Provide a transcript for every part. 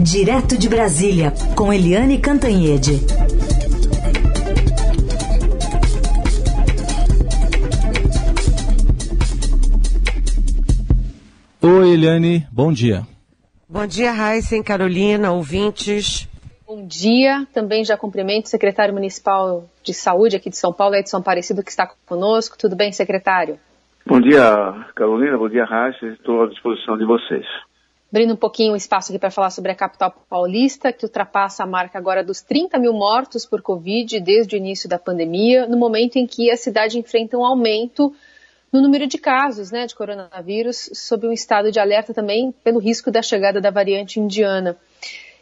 Direto de Brasília, com Eliane Cantanhede. Oi, Eliane, bom dia. Bom dia, Raíssen, Carolina, ouvintes. Bom dia, também já cumprimento o secretário municipal de saúde aqui de São Paulo, Edson Aparecido, que está conosco. Tudo bem, secretário? Bom dia, Carolina, bom dia, Raíssen, estou à disposição de vocês abrindo um pouquinho o espaço aqui para falar sobre a capital paulista, que ultrapassa a marca agora dos 30 mil mortos por Covid desde o início da pandemia, no momento em que a cidade enfrenta um aumento no número de casos né, de coronavírus, sob um estado de alerta também pelo risco da chegada da variante indiana.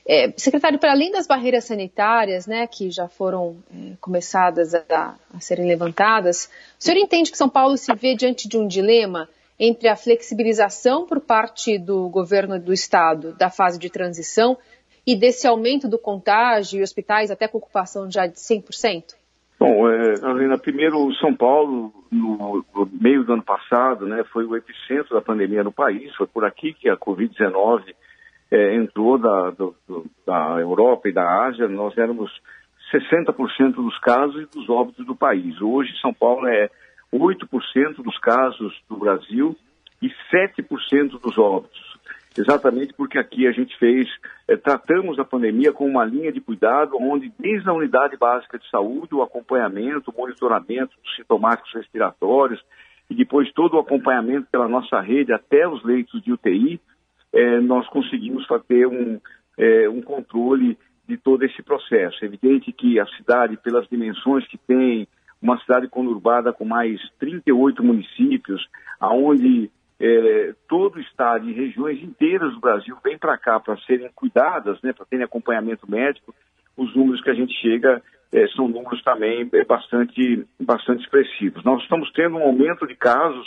É, secretário, para além das barreiras sanitárias, né, que já foram é, começadas a, a serem levantadas, o senhor entende que São Paulo se vê diante de um dilema entre a flexibilização por parte do governo do estado da fase de transição e desse aumento do contágio e hospitais até com ocupação já de 100%? Bom, é, primeiro, São Paulo, no, no, meio do ano passado, né, foi o epicentro da pandemia no país. Foi por aqui que a Covid-19 é, entrou da, do, da Europa e da Ásia. Nós éramos 60% dos casos e dos óbitos do país. Hoje, São Paulo é 8% dos casos do Brasil e 7% dos óbitos. Exatamente porque aqui a gente fez, é, tratamos a pandemia com uma linha de cuidado onde desde a unidade básica de saúde, o acompanhamento, o monitoramento dos sintomáticos respiratórios e depois todo o acompanhamento pela nossa rede até os leitos de UTI, é, nós conseguimos fazer um, é, um controle de todo esse processo. É evidente que a cidade, pelas dimensões que tem, uma cidade conurbada com mais 38 municípios, aonde é, todo o estado e regiões inteiras do Brasil vêm para cá para serem cuidadas, né, para terem acompanhamento médico, os números que a gente chega é, são números também é, bastante, bastante expressivos. Nós estamos tendo um aumento de casos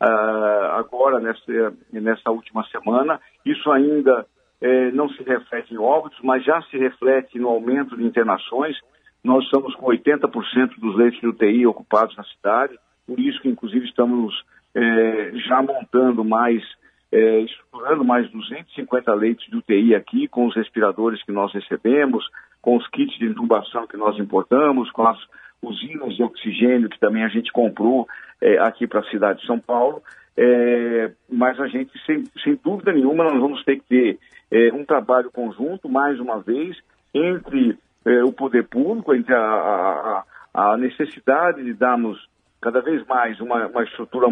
uh, agora, nessa, nessa última semana, isso ainda é, não se reflete em óbitos, mas já se reflete no aumento de internações. Nós estamos com 80% dos leitos de UTI ocupados na cidade, por isso que, inclusive, estamos é, já montando mais, é, estruturando mais 250 leitos de UTI aqui, com os respiradores que nós recebemos, com os kits de intubação que nós importamos, com as usinas de oxigênio que também a gente comprou é, aqui para a cidade de São Paulo. É, mas a gente, sem, sem, dúvida nenhuma, nós vamos ter que ter é, um trabalho conjunto, mais uma vez, entre é, o poder público, entre a, a, a, necessidade de darmos cada vez mais uma, uma estrutura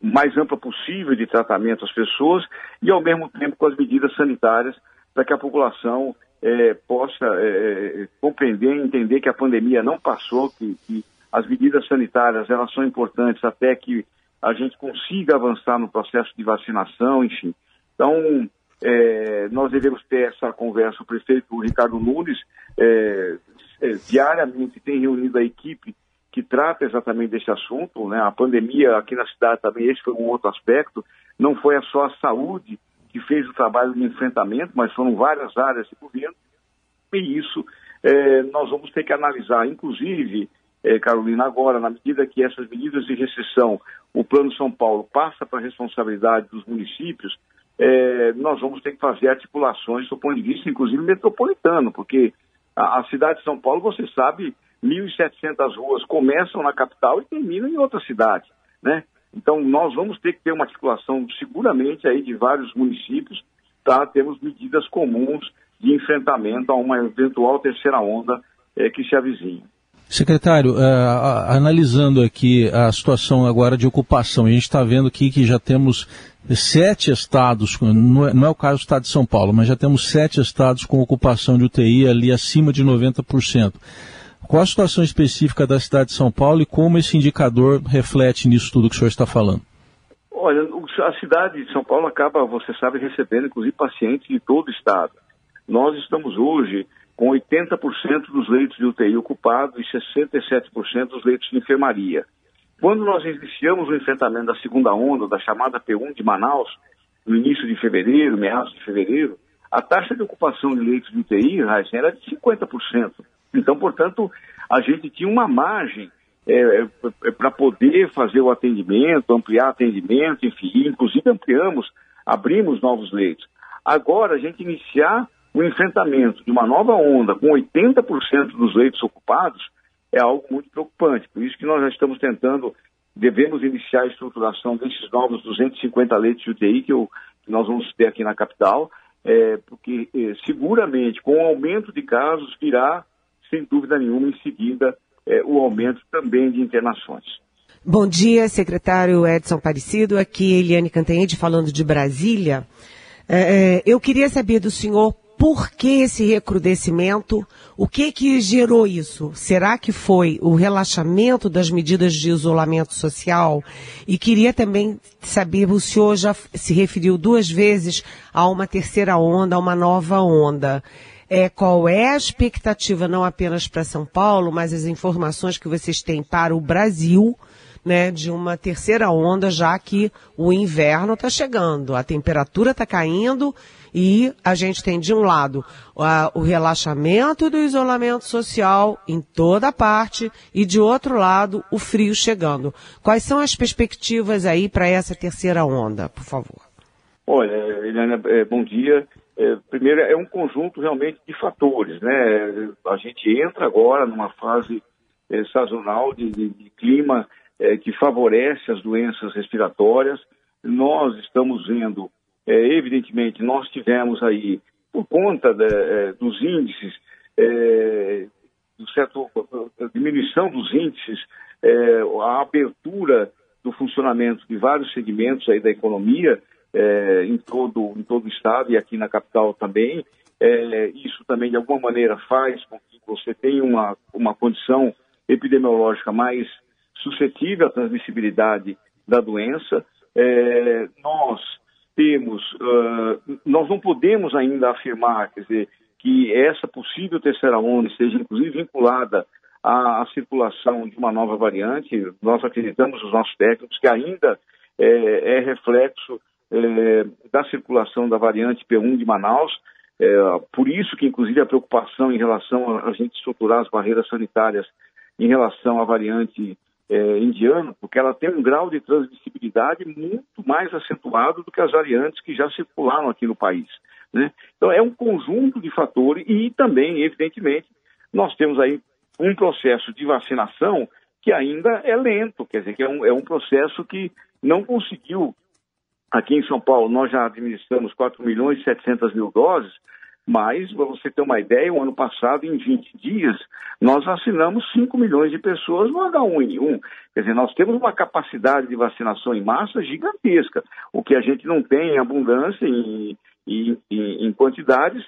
mais ampla possível de tratamento às pessoas e, ao mesmo tempo, com as medidas sanitárias para que a população é, possa é, compreender e entender que a pandemia não passou, que, que, as medidas sanitárias elas são importantes até que a gente consiga avançar no processo de vacinação, enfim. Então, é, nós devemos ter essa conversa. O prefeito Ricardo Nunes é, é, diariamente tem reunido a equipe que trata exatamente desse assunto. Né? A pandemia aqui na cidade também, esse foi um outro aspecto. Não foi só a saúde que fez o trabalho de enfrentamento, mas foram várias áreas de governo. E isso é, nós vamos ter que analisar, inclusive, é, Carolina, agora, na medida que essas medidas de restrição, o Plano São Paulo passa para a responsabilidade dos municípios, é, nós vamos ter que fazer articulações do ponto de vista, inclusive, metropolitano, porque a, a cidade de São Paulo, você sabe, 1.700 ruas começam na capital e terminam em outra cidade, né? Então, nós vamos ter que ter uma articulação, seguramente, aí de vários municípios, para termos medidas comuns de enfrentamento a uma eventual terceira onda é, que se avizinha. Secretário, uh, analisando aqui a situação agora de ocupação, a gente está vendo aqui que já temos sete estados, não é, não é, o caso do estado de São Paulo, mas já temos sete estados com ocupação de UTI ali acima de 90%. Qual a situação específica da cidade de São Paulo e como esse indicador reflete nisso tudo que o senhor está falando? Olha, a cidade de São Paulo acaba, você sabe, recebendo inclusive pacientes de todo o estado. Nós estamos hoje com 80% dos leitos de UTI ocupados e 67% dos leitos de enfermaria. Quando nós iniciamos o enfrentamento da segunda onda, da chamada P1 de Manaus, no início de fevereiro, meados de fevereiro, a taxa de ocupação de leitos de UTI, era de 50%. Então, portanto, a gente tinha uma margem é, é, é para poder fazer o atendimento, ampliar atendimento, enfim, inclusive ampliamos, abrimos novos leitos. Agora, a gente iniciar o enfrentamento de uma nova onda com 80% dos leitos ocupados é algo muito preocupante. Por isso que nós já estamos tentando, devemos iniciar a estruturação desses novos 250 leitos de UTI que, eu, que nós vamos ter aqui na capital, é, porque é, seguramente com o aumento de casos virá, sem dúvida nenhuma, em seguida é, o aumento também de internações. Bom dia, secretário Edson Aparecido. Aqui Eliane Cantanhede falando de Brasília. É, é, eu queria saber do senhor por que esse recrudescimento? O que que gerou isso? Será que foi o relaxamento das medidas de isolamento social? E queria também saber, o senhor já se referiu duas vezes a uma terceira onda, a uma nova onda. É, qual é a expectativa não apenas para São Paulo, mas as informações que vocês têm para o Brasil? Né, de uma terceira onda, já que o inverno está chegando, a temperatura está caindo e a gente tem de um lado a, o relaxamento do isolamento social em toda parte e de outro lado o frio chegando. Quais são as perspectivas aí para essa terceira onda, por favor? Olha, Eliana, é, bom dia. É, primeiro, é um conjunto realmente de fatores, né? A gente entra agora numa fase é, sazonal de, de, de clima é, que favorece as doenças respiratórias. Nós estamos vendo, é, evidentemente, nós tivemos aí, por conta de, é, dos índices, é, do certo, diminuição dos índices, é, a abertura do funcionamento de vários segmentos aí da economia é, em, todo, em todo o estado e aqui na capital também. isso também, de alguma maneira, faz com que você tenha uma, uma condição epidemiológica mais suscetível à transmissibilidade da doença. É, nós temos, uh, nós não podemos ainda afirmar, quer dizer, que essa possível terceira onda esteja inclusive vinculada à, à circulação de uma nova variante. Nós acreditamos, os nossos técnicos, que ainda é, é reflexo é, da circulação da variante P1 de Manaus. É, por isso que, inclusive, a preocupação em relação a, a gente estruturar as barreiras sanitárias em relação à variante é, indiano, porque ela tem um grau de transmissibilidade muito mais acentuado do que as variantes que já circularam aqui no país. Né? Então, é um conjunto de fatores e também, evidentemente, nós temos aí um processo de vacinação que ainda é lento, quer dizer, que é um, é um processo que não conseguiu. Aqui em São Paulo, nós já administramos 4 milhões e 700 mil doses, mas, para você ter uma ideia, o ano passado, em 20 dias, nós vacinamos 5 milhões de pessoas no H1N1. Quer dizer, nós temos uma capacidade de vacinação em massa gigantesca. O que a gente não tem em abundância, em, em, em quantidades,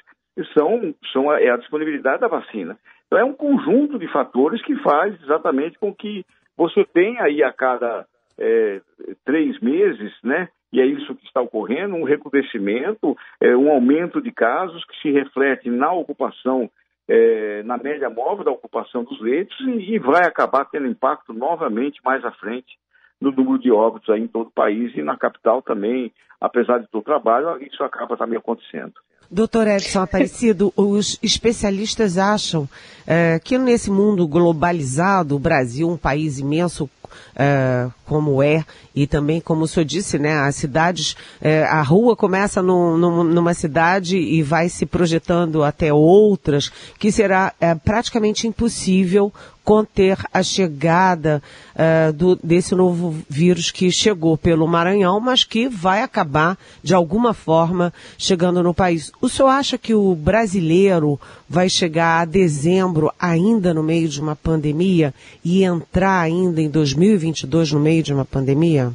são, são é a disponibilidade da vacina. Então, é um conjunto de fatores que faz exatamente com que você tenha aí a cada é, três meses, né, e é isso que está ocorrendo, um recrudescimento, é, um aumento de casos que se reflete na ocupação, é, na média móvel da ocupação dos leitos e, e, vai acabar tendo impacto novamente mais à frente no número de óbitos aí em todo o país e na capital também, apesar de todo o trabalho, isso acaba também acontecendo. Doutor Edson Aparecido, os especialistas acham é, que nesse mundo globalizado, o Brasil, um país imenso é, como é, e também, como o senhor disse, né, as cidades, é, a rua começa no, no, numa cidade e vai se projetando até outras, que será praticamente impossível conter a chegada uh, do, desse novo vírus que chegou pelo Maranhão, mas que vai acabar, de alguma forma, chegando no país. O senhor acha que o brasileiro vai chegar a dezembro ainda no meio de uma pandemia e entrar ainda em 2022 no meio de uma pandemia?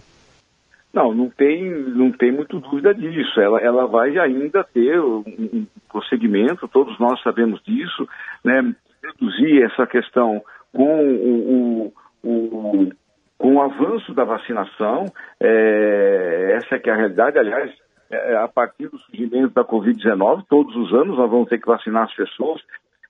Não, não tem, não tem muito dúvida disso. Ela, ela vai ainda ter um, prosseguimento, todos nós sabemos disso, né? Reduzir essa questão com o, o, o com o avanço da vacinação, é, essa é que é a realidade. Aliás, é, a partir do surgimento da Covid-19, todos os anos nós vamos ter que vacinar as pessoas,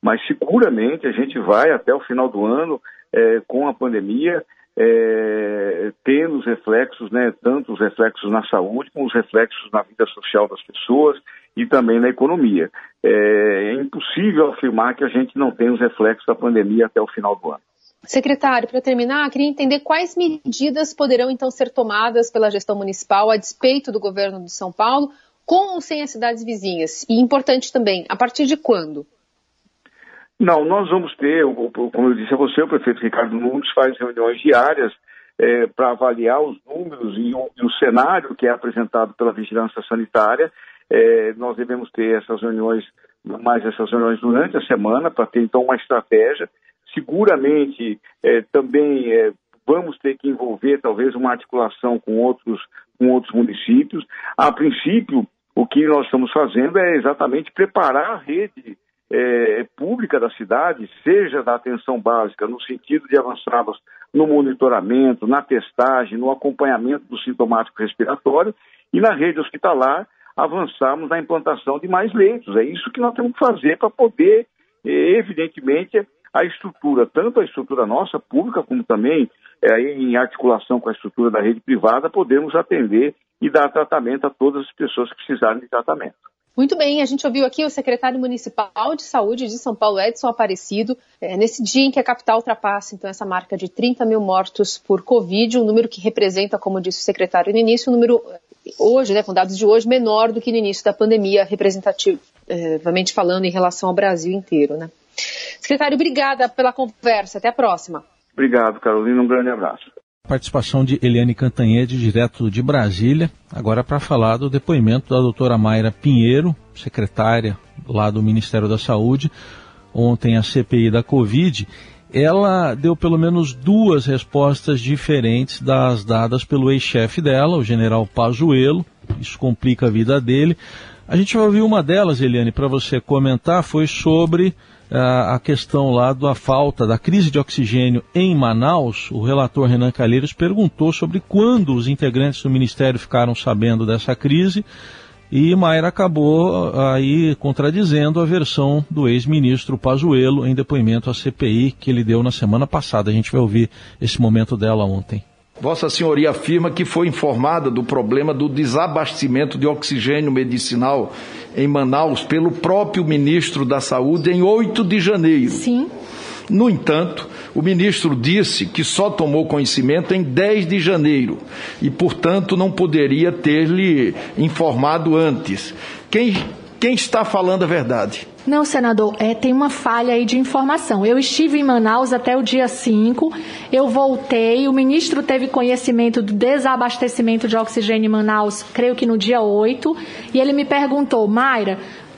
mas seguramente a gente vai até o final do ano é, com a pandemia é, tendo os reflexos, né, tanto os reflexos na saúde como os reflexos na vida social das pessoas e também na economia. É, é impossível afirmar que a gente não tem os reflexos da pandemia até o final do ano. Secretário, para terminar, queria entender quais medidas poderão então ser tomadas pela gestão municipal a despeito do governo de São Paulo com ou sem as cidades vizinhas? E importante também, a partir de quando? Não, nós vamos ter, como eu disse a você, o prefeito Ricardo Nunes faz reuniões diárias é, para avaliar os números e o, e o, cenário que é apresentado pela vigilância sanitária. É, nós devemos ter essas reuniões, mais essas reuniões durante a semana, para ter então uma estratégia. Seguramente é, também é, vamos ter que envolver talvez uma articulação com outros, com outros municípios. A princípio, o que nós estamos fazendo é exatamente preparar a rede é, pública da cidade, seja da atenção básica, no sentido de avançarmos no monitoramento, na testagem, no acompanhamento do sintomático respiratório, e na rede hospitalar, avançarmos na implantação de mais leitos. É isso que nós temos que fazer para poder, é, evidentemente, a estrutura, tanto a estrutura nossa, pública, como também é, em articulação com a estrutura da rede privada, podemos atender e dar tratamento a todas as pessoas que precisarem de tratamento. Muito bem, a gente ouviu aqui o secretário municipal de saúde de São Paulo, Edson Aparecido, é, nesse dia em que a capital ultrapassa então essa marca de 30 mil mortos por Covid, um número que representa, como disse o secretário no início, um número hoje, né, com dados de hoje, menor do que no início da pandemia, representativamente falando em relação ao Brasil inteiro. Né? Secretário, obrigada pela conversa. Até a próxima. Obrigado, Carolina. Um grande abraço participação de Eliane Cantanhede, direto de Brasília, agora para falar do depoimento da doutora Mayra Pinheiro, secretária lá do Ministério da Saúde, ontem a CPI da Covid. Ela deu pelo menos duas respostas diferentes das dadas pelo ex-chefe dela, o general Pazuello. Isso complica a vida dele. A gente vai ouvir uma delas, Eliane, para você comentar, foi sobre a questão lá da falta da crise de oxigênio em Manaus, o relator Renan Calheiros perguntou sobre quando os integrantes do ministério ficaram sabendo dessa crise e Mayra acabou aí contradizendo a versão do ex-ministro Pazuello em depoimento à CPI que ele deu na semana passada. A gente vai ouvir esse momento dela ontem. Vossa Senhoria afirma que foi informada do problema do desabastecimento de oxigênio medicinal em Manaus pelo próprio ministro da Saúde em 8 de janeiro. Sim. No entanto, o ministro disse que só tomou conhecimento em 10 de janeiro e, portanto, não poderia ter lhe informado antes. Quem, quem está falando a verdade? Não, senador, é, tem uma falha aí de informação. Eu estive em Manaus até o dia 5, eu voltei, o ministro teve conhecimento do desabastecimento de oxigênio em Manaus, creio que no dia 8, e ele me perguntou, Mayra,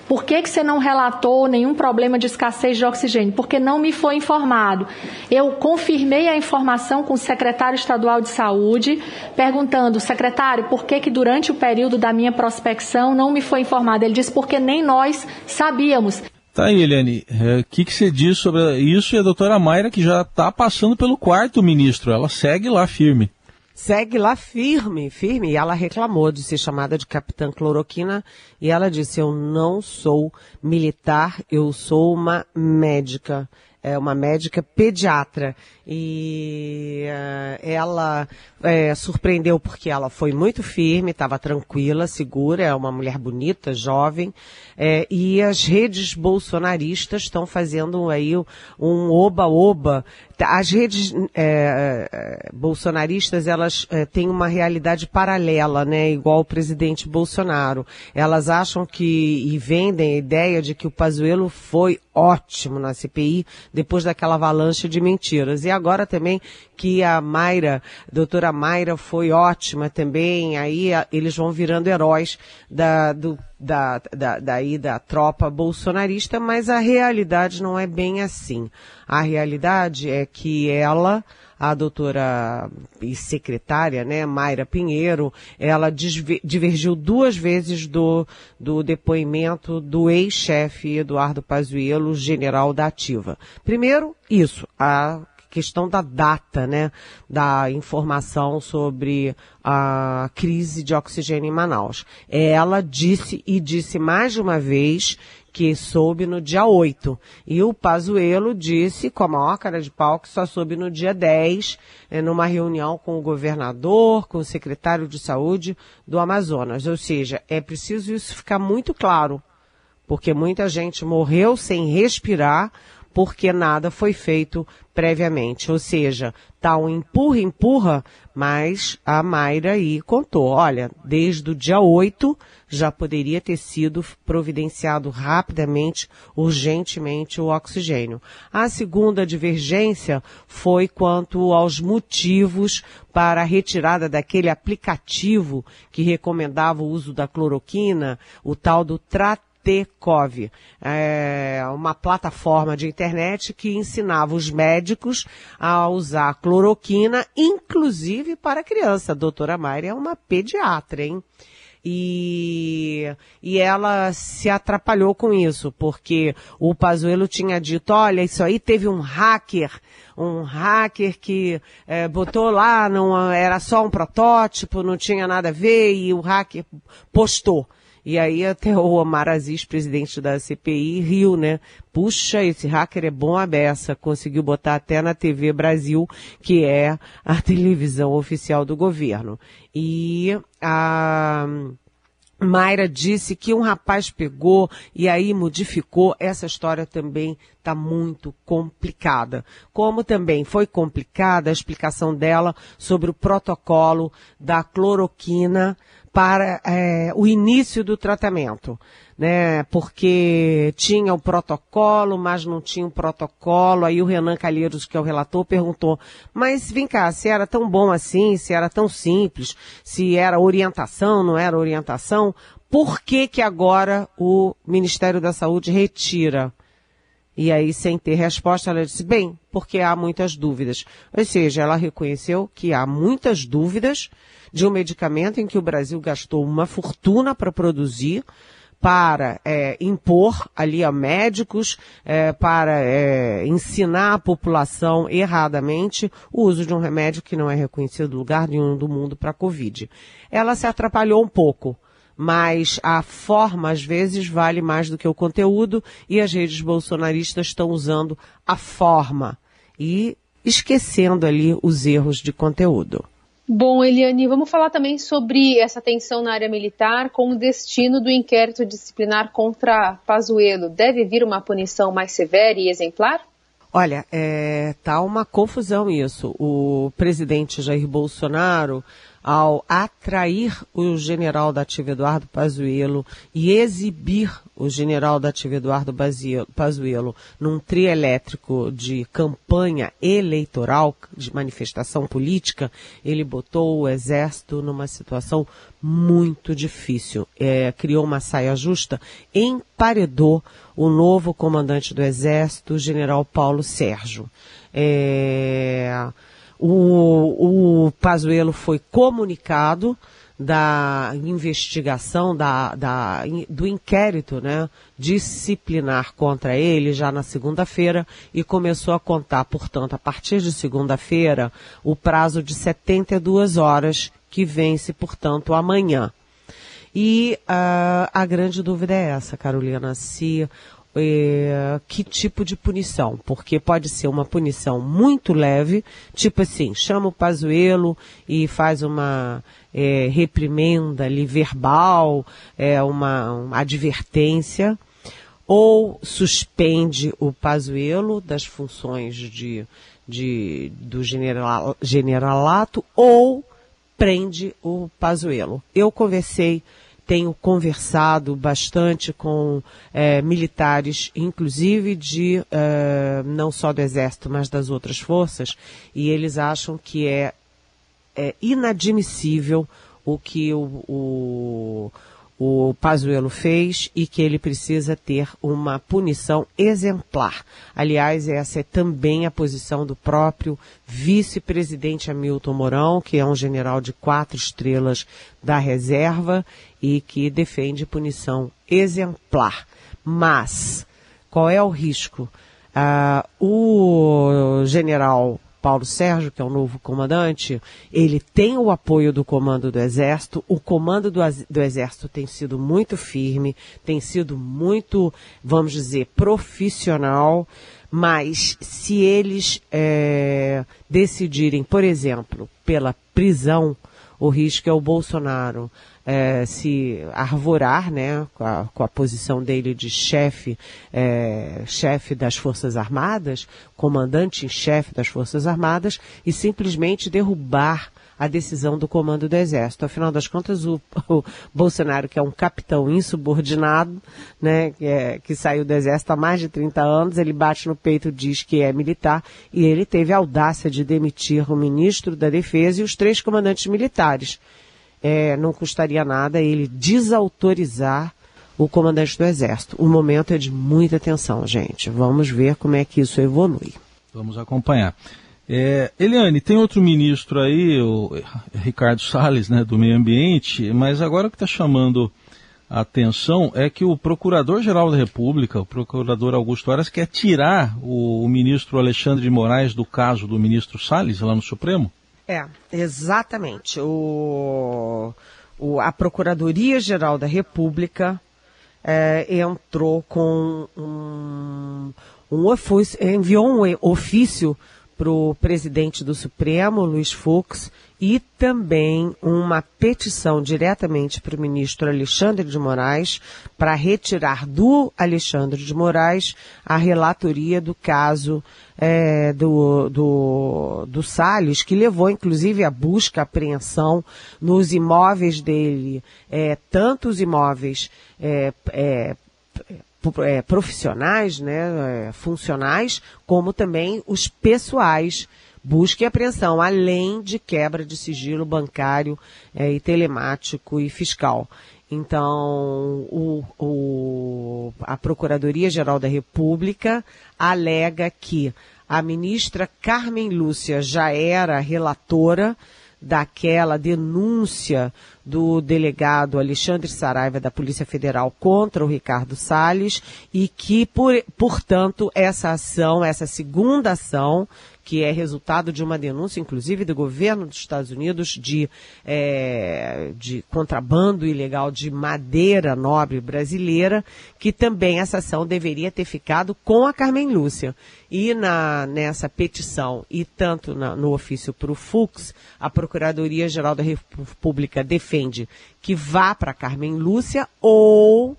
por que, que você não relatou nenhum problema de escassez de oxigênio? Porque não me foi informado. Eu confirmei a informação com o secretário estadual de saúde, perguntando, secretário, por que, que durante o período da minha prospecção não me foi informado? Ele disse, porque nem nós sabíamos. Tá aí, Eliane. O é, que, que você diz sobre isso? E a doutora Mayra, que já está passando pelo quarto ministro, ela segue lá firme segue lá firme, firme. E ela reclamou de ser chamada de capitã cloroquina e ela disse: Eu não sou militar, eu sou uma médica. É uma médica pediatra e uh, ela é, surpreendeu porque ela foi muito firme, estava tranquila, segura, é uma mulher bonita, jovem, é, e as redes bolsonaristas estão fazendo aí um oba-oba. As redes é, bolsonaristas, elas têm uma realidade paralela, né, igual o presidente Bolsonaro. Elas acham que, e vendem a ideia de que o Pazuello foi ótimo na CPI, depois daquela avalanche de mentiras. E agora também que a Mayra, a doutora Mayra foi ótima também, aí a, eles vão virando heróis da, do, da, da, daí da tropa bolsonarista, mas a realidade não é bem assim. A realidade é que ela, a doutora e secretária, né, Mayra Pinheiro, ela divergiu duas vezes do, do depoimento do ex-chefe Eduardo Pazuello, general da ativa. Primeiro, isso, a questão da data, né, da informação sobre a crise de oxigênio em Manaus. Ela disse e disse mais de uma vez que soube no dia 8. E o Pazuello disse, com a maior cara de pau, que só soube no dia 10, é, numa reunião com o governador, com o secretário de saúde do Amazonas. Ou seja, é preciso isso ficar muito claro, porque muita gente morreu sem respirar porque nada foi feito previamente. Ou seja, tá um empurra, empurra, mas a Mayra aí contou, olha, desde o dia 8 já poderia ter sido providenciado rapidamente, urgentemente o oxigênio. A segunda divergência foi quanto aos motivos para a retirada daquele aplicativo que recomendava o uso da cloroquina, o tal do tratamento Tecov, é uma plataforma de internet que ensinava os médicos a usar cloroquina, inclusive para criança. A doutora Mayra é uma pediatra, hein? E, e ela se atrapalhou com isso, porque o Pazuello tinha dito, olha, isso aí teve um hacker, um hacker que é, botou lá, não era só um protótipo, não tinha nada a ver, e o hacker postou. E aí até o Omar Aziz, presidente da CPI, riu, né? Puxa, esse hacker é bom a beça. Conseguiu botar até na TV Brasil, que é a televisão oficial do governo. E a... Mayra disse que um rapaz pegou e aí modificou. Essa história também está muito complicada. Como também foi complicada a explicação dela sobre o protocolo da cloroquina para é, o início do tratamento, né? Porque tinha o protocolo, mas não tinha o protocolo. Aí o Renan Calheiros, que é o relator, perguntou: mas vem cá, se era tão bom assim, se era tão simples, se era orientação, não era orientação, por que que agora o Ministério da Saúde retira? E aí, sem ter resposta, ela disse, bem, porque há muitas dúvidas. Ou seja, ela reconheceu que há muitas dúvidas de um medicamento em que o Brasil gastou uma fortuna para produzir, para é, impor ali a médicos, é, para é, ensinar a população erradamente o uso de um remédio que não é reconhecido lugar nenhum do mundo para a Covid. Ela se atrapalhou um pouco, mas a forma às vezes vale mais do que o conteúdo e as redes bolsonaristas estão usando a forma e esquecendo ali os erros de conteúdo. Bom, Eliane, vamos falar também sobre essa tensão na área militar com o destino do inquérito disciplinar contra Pazuello. Deve vir uma punição mais severa e exemplar? Olha, é, tá uma confusão isso. O presidente Jair Bolsonaro ao atrair o general da ativa Eduardo Pazuello e exibir o general da ativa Eduardo Pazuello num trio elétrico de campanha eleitoral, de manifestação política, ele botou o exército numa situação muito difícil. É, criou uma saia justa, emparedou o novo comandante do exército, o general Paulo Sérgio. É, o, o Pazuello foi comunicado da investigação, da, da, do inquérito né, disciplinar contra ele já na segunda-feira e começou a contar, portanto, a partir de segunda-feira, o prazo de 72 horas que vence, portanto, amanhã. E uh, a grande dúvida é essa, Carolina, se é, que tipo de punição, porque pode ser uma punição muito leve, tipo assim, chama o Pazuelo e faz uma é, reprimenda ali verbal, é, uma, uma advertência, ou suspende o Pazuelo das funções de, de, do general, generalato, ou prende o Pazuelo. Eu conversei tenho conversado bastante com é, militares, inclusive de é, não só do Exército, mas das outras forças, e eles acham que é, é inadmissível o que o, o o Pazuello fez e que ele precisa ter uma punição exemplar. Aliás, essa é também a posição do próprio vice-presidente Hamilton Mourão, que é um general de quatro estrelas da reserva e que defende punição exemplar. Mas, qual é o risco? Uh, o general Paulo Sérgio, que é o novo comandante, ele tem o apoio do comando do Exército. O comando do, do, Exército tem sido muito firme, tem sido muito, vamos dizer, profissional. Mas se eles é, decidirem, por exemplo, pela prisão, o risco é o Bolsonaro é, se arvorar né, com, a, com a posição dele de chefe, é, chefe das Forças Armadas, comandante em chefe das Forças Armadas, e simplesmente derrubar a decisão do comando do Exército. Afinal das contas, o, o Bolsonaro, que é um capitão insubordinado, né, que, é, que, saiu do Exército há mais de 30 anos, ele bate no peito, diz que é militar, e ele teve a audácia de demitir o ministro da Defesa e os três comandantes militares. É, não custaria nada ele desautorizar o comandante do Exército. O momento é de muita tensão, gente. Vamos ver como é que isso evolui. Vamos acompanhar. É, Eliane, tem outro ministro aí, o Ricardo Salles, né, do Meio Ambiente, mas agora o que está chamando a atenção é que o Procurador-Geral da República, o Procurador Augusto Aras, quer tirar o, o, ministro Alexandre de Moraes do caso do ministro Salles lá no Supremo? É, exatamente. O, o a Procuradoria-Geral da República é, entrou com um, um ofício, enviou um ofício para o presidente do Supremo, Luiz Fux, e também uma petição diretamente para o ministro Alexandre de Moraes para retirar do Alexandre de Moraes a relatoria do caso é, do, do, do Salles, que levou inclusive a busca, a apreensão nos imóveis dele, é, tanto os imóveis é, é profissionais, né, é, funcionais, como também os pessoais, busca e apreensão, além de quebra de sigilo bancário é, e telemático e fiscal. Então, o, o, a Procuradoria-Geral da República alega que a ministra Carmen Lúcia já era relatora daquela denúncia do delegado Alexandre Saraiva da Polícia Federal contra o Ricardo Salles e que, por, portanto, essa ação, essa segunda ação, que é resultado de uma denúncia, inclusive, do governo dos Estados Unidos de, é, de contrabando ilegal de madeira nobre brasileira, que também essa ação deveria ter ficado com a Carmen Lúcia. E na, nessa petição, e tanto na, no ofício para o Fux, a Procuradoria-Geral da República defende que vá para Carmen Lúcia ou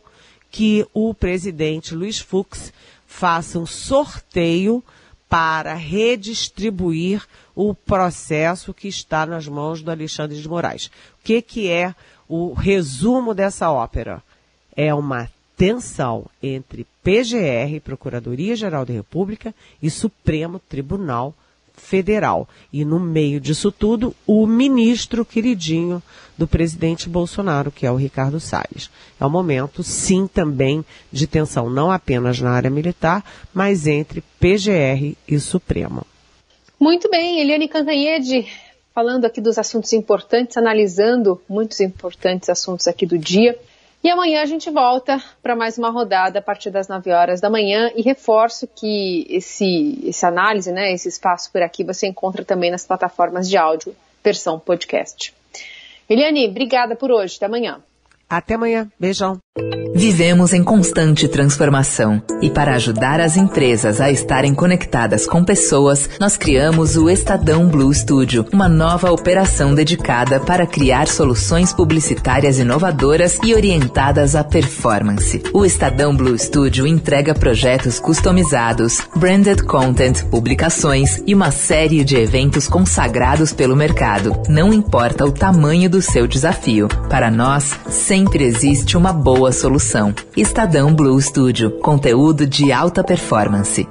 que o presidente Luiz Fux faça um sorteio para redistribuir o processo que está nas mãos do Alexandre de Moraes. O que, que é o resumo dessa ópera? É uma tensão entre PGR, Procuradoria-Geral da República, e Supremo Tribunal Federal. E no meio disso tudo, o ministro queridinho do presidente Bolsonaro, que é o Ricardo Salles. É um momento, sim, também de tensão, não apenas na área militar, mas entre PGR e Supremo. Muito bem, Eliane Cantanhede, falando aqui dos assuntos importantes, analisando muitos importantes assuntos aqui do dia. E amanhã a gente volta para mais uma rodada a partir das 9 horas da manhã e reforço que esse, análise, né, esse espaço por aqui você encontra também nas plataformas de áudio, versão podcast. Eliane, obrigada por hoje. Até amanhã. Até amanhã. Beijão. Vivemos em constante transformação e para ajudar as empresas a estarem conectadas com pessoas, nós criamos o Estadão Blue Studio, uma nova operação dedicada para criar soluções publicitárias inovadoras e orientadas à performance. O Estadão Blue Studio entrega projetos customizados, branded content, publicações e uma série de eventos consagrados pelo mercado. Não importa o tamanho do seu desafio, para nós sempre existe uma boa solução. Estadão Blue Studio, conteúdo de alta performance.